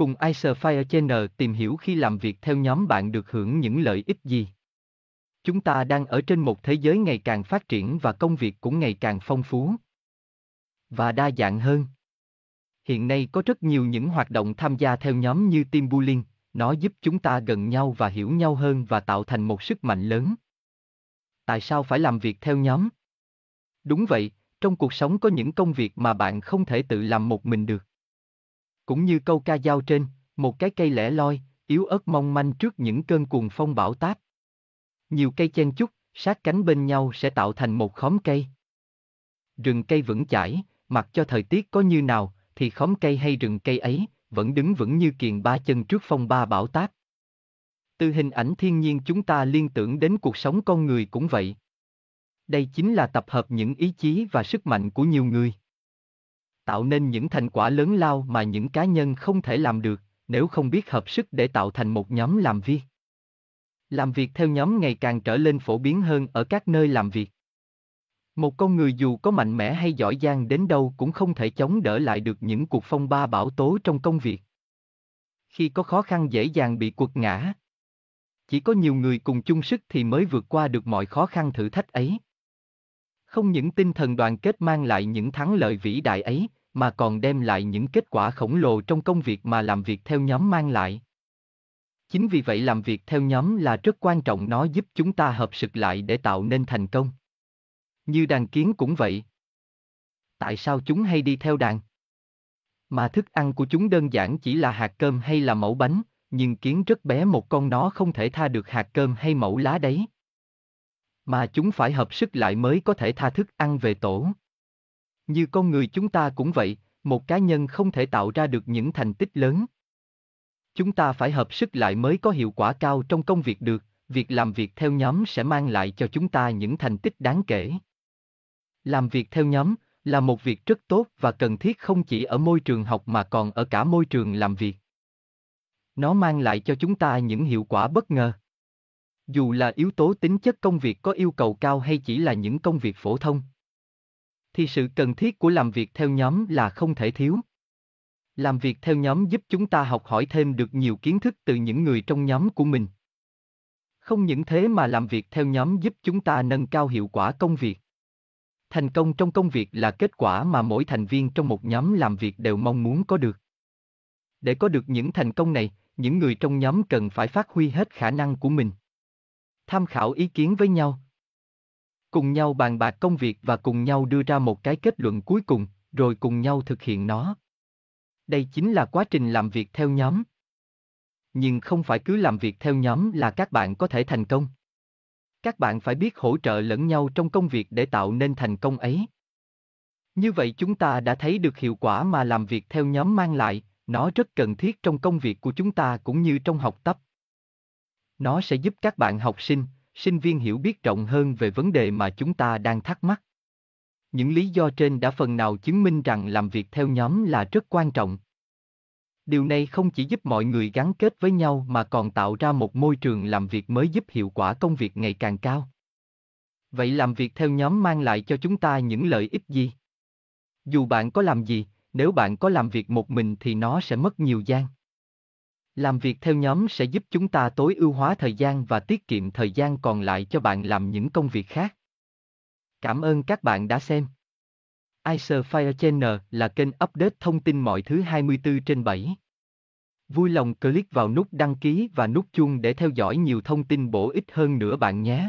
Cùng Icerfire Channel tìm hiểu khi làm việc theo nhóm bạn được hưởng những lợi ích gì. Chúng ta đang ở trên một thế giới ngày càng phát triển và công việc cũng ngày càng phong phú và đa dạng hơn. Hiện nay có rất nhiều những hoạt động tham gia theo nhóm như team building, nó giúp chúng ta gần nhau và hiểu nhau hơn và tạo thành một sức mạnh lớn. Tại sao phải làm việc theo nhóm? Đúng vậy, trong cuộc sống có những công việc mà bạn không thể tự làm một mình được. Cũng như câu ca dao trên, một cái cây lẻ loi, yếu ớt mong manh trước những cơn cuồng phong bão táp. Nhiều cây chen chúc, sát cánh bên nhau sẽ tạo thành một khóm cây. Rừng cây vững chãi, mặc cho thời tiết có như nào, thì khóm cây hay rừng cây ấy, vẫn đứng vững như kiền ba chân trước phong ba bão táp. Từ hình ảnh thiên nhiên chúng ta liên tưởng đến cuộc sống con người cũng vậy. Đây chính là tập hợp những ý chí và sức mạnh của nhiều người. Tạo nên những thành quả lớn lao mà những cá nhân không thể làm được, nếu không biết hợp sức để tạo thành một nhóm làm việc. Làm việc theo nhóm ngày càng trở lên phổ biến hơn ở các nơi làm việc. Một con người dù có mạnh mẽ hay giỏi giang đến đâu cũng không thể chống đỡ lại được những cuộc phong ba bão tố trong công việc. Khi có khó khăn dễ dàng bị quật ngã. Chỉ có nhiều người cùng chung sức thì mới vượt qua được mọi khó khăn thử thách ấy. Không những tinh thần đoàn kết mang lại những thắng lợi vĩ đại ấy, mà còn đem lại những kết quả khổng lồ trong công việc mà làm việc theo nhóm mang lại. Chính vì vậy làm việc theo nhóm là rất quan trọng nó giúp chúng ta hợp sức lại để tạo nên thành công. Như đàn kiến cũng vậy. Tại sao chúng hay đi theo đàn? Mà thức ăn của chúng đơn giản chỉ là hạt cơm hay là mẫu bánh, nhưng kiến rất bé một con nó không thể tha được hạt cơm hay mẫu lá đấy. Mà chúng phải hợp sức lại mới có thể tha thức ăn về tổ. Như con người chúng ta cũng vậy, một cá nhân không thể tạo ra được những thành tích lớn. Chúng ta phải hợp sức lại mới có hiệu quả cao trong công việc được, việc làm việc theo nhóm sẽ mang lại cho chúng ta những thành tích đáng kể. Làm việc theo nhóm là một việc rất tốt và cần thiết không chỉ ở môi trường học mà còn ở cả môi trường làm việc. Nó mang lại cho chúng ta những hiệu quả bất ngờ. Dù là yếu tố tính chất công việc có yêu cầu cao hay chỉ là những công việc phổ thông, thì sự cần thiết của làm việc theo nhóm là không thể thiếu. Làm việc theo nhóm giúp chúng ta học hỏi thêm được nhiều kiến thức từ những người trong nhóm của mình. Không những thế mà làm việc theo nhóm giúp chúng ta nâng cao hiệu quả công việc. Thành công trong công việc là kết quả mà mỗi thành viên trong một nhóm làm việc đều mong muốn có được. Để có được những thành công này, những người trong nhóm cần phải phát huy hết khả năng của mình. Tham khảo ý kiến với nhau. Cùng nhau bàn bạc công việc và cùng nhau đưa ra một cái kết luận cuối cùng, rồi cùng nhau thực hiện nó. Đây chính là quá trình làm việc theo nhóm. Nhưng không phải cứ làm việc theo nhóm là các bạn có thể thành công. Các bạn phải biết hỗ trợ lẫn nhau trong công việc để tạo nên thành công ấy. Như vậy chúng ta đã thấy được hiệu quả mà làm việc theo nhóm mang lại, nó rất cần thiết trong công việc của chúng ta cũng như trong học tập. Nó sẽ giúp các bạn học sinh, sinh viên hiểu biết rộng hơn về vấn đề mà chúng ta đang thắc mắc. Những lý do trên đã phần nào chứng minh rằng làm việc theo nhóm là rất quan trọng. Điều này không chỉ giúp mọi người gắn kết với nhau mà còn tạo ra một môi trường làm việc mới giúp hiệu quả công việc ngày càng cao. Vậy làm việc theo nhóm mang lại cho chúng ta những lợi ích gì? Dù bạn có làm gì, nếu bạn có làm việc một mình thì nó sẽ mất nhiều gian. Làm việc theo nhóm sẽ giúp chúng ta tối ưu hóa thời gian và tiết kiệm thời gian còn lại cho bạn làm những công việc khác. Cảm ơn các bạn đã xem. Icer Fire Channel là kênh update thông tin mọi thứ 24 trên 7. Vui lòng click vào nút đăng ký và nút chuông để theo dõi nhiều thông tin bổ ích hơn nữa bạn nhé.